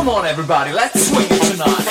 Come on, everybody, let's swing it tonight.